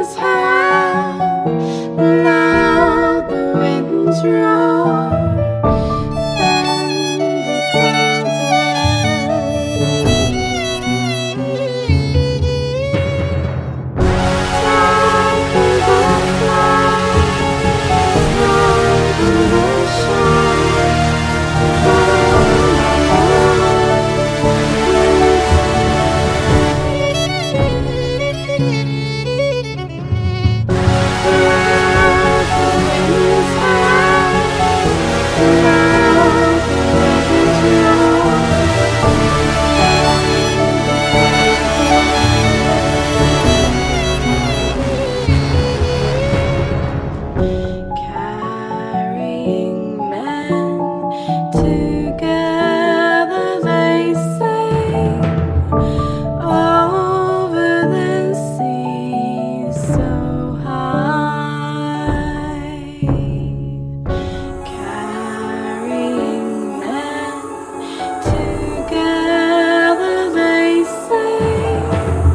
is how loud the winds roar.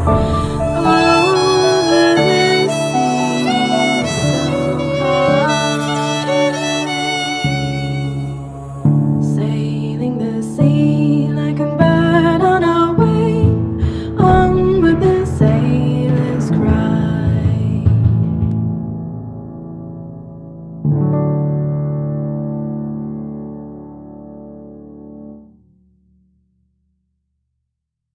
Oh.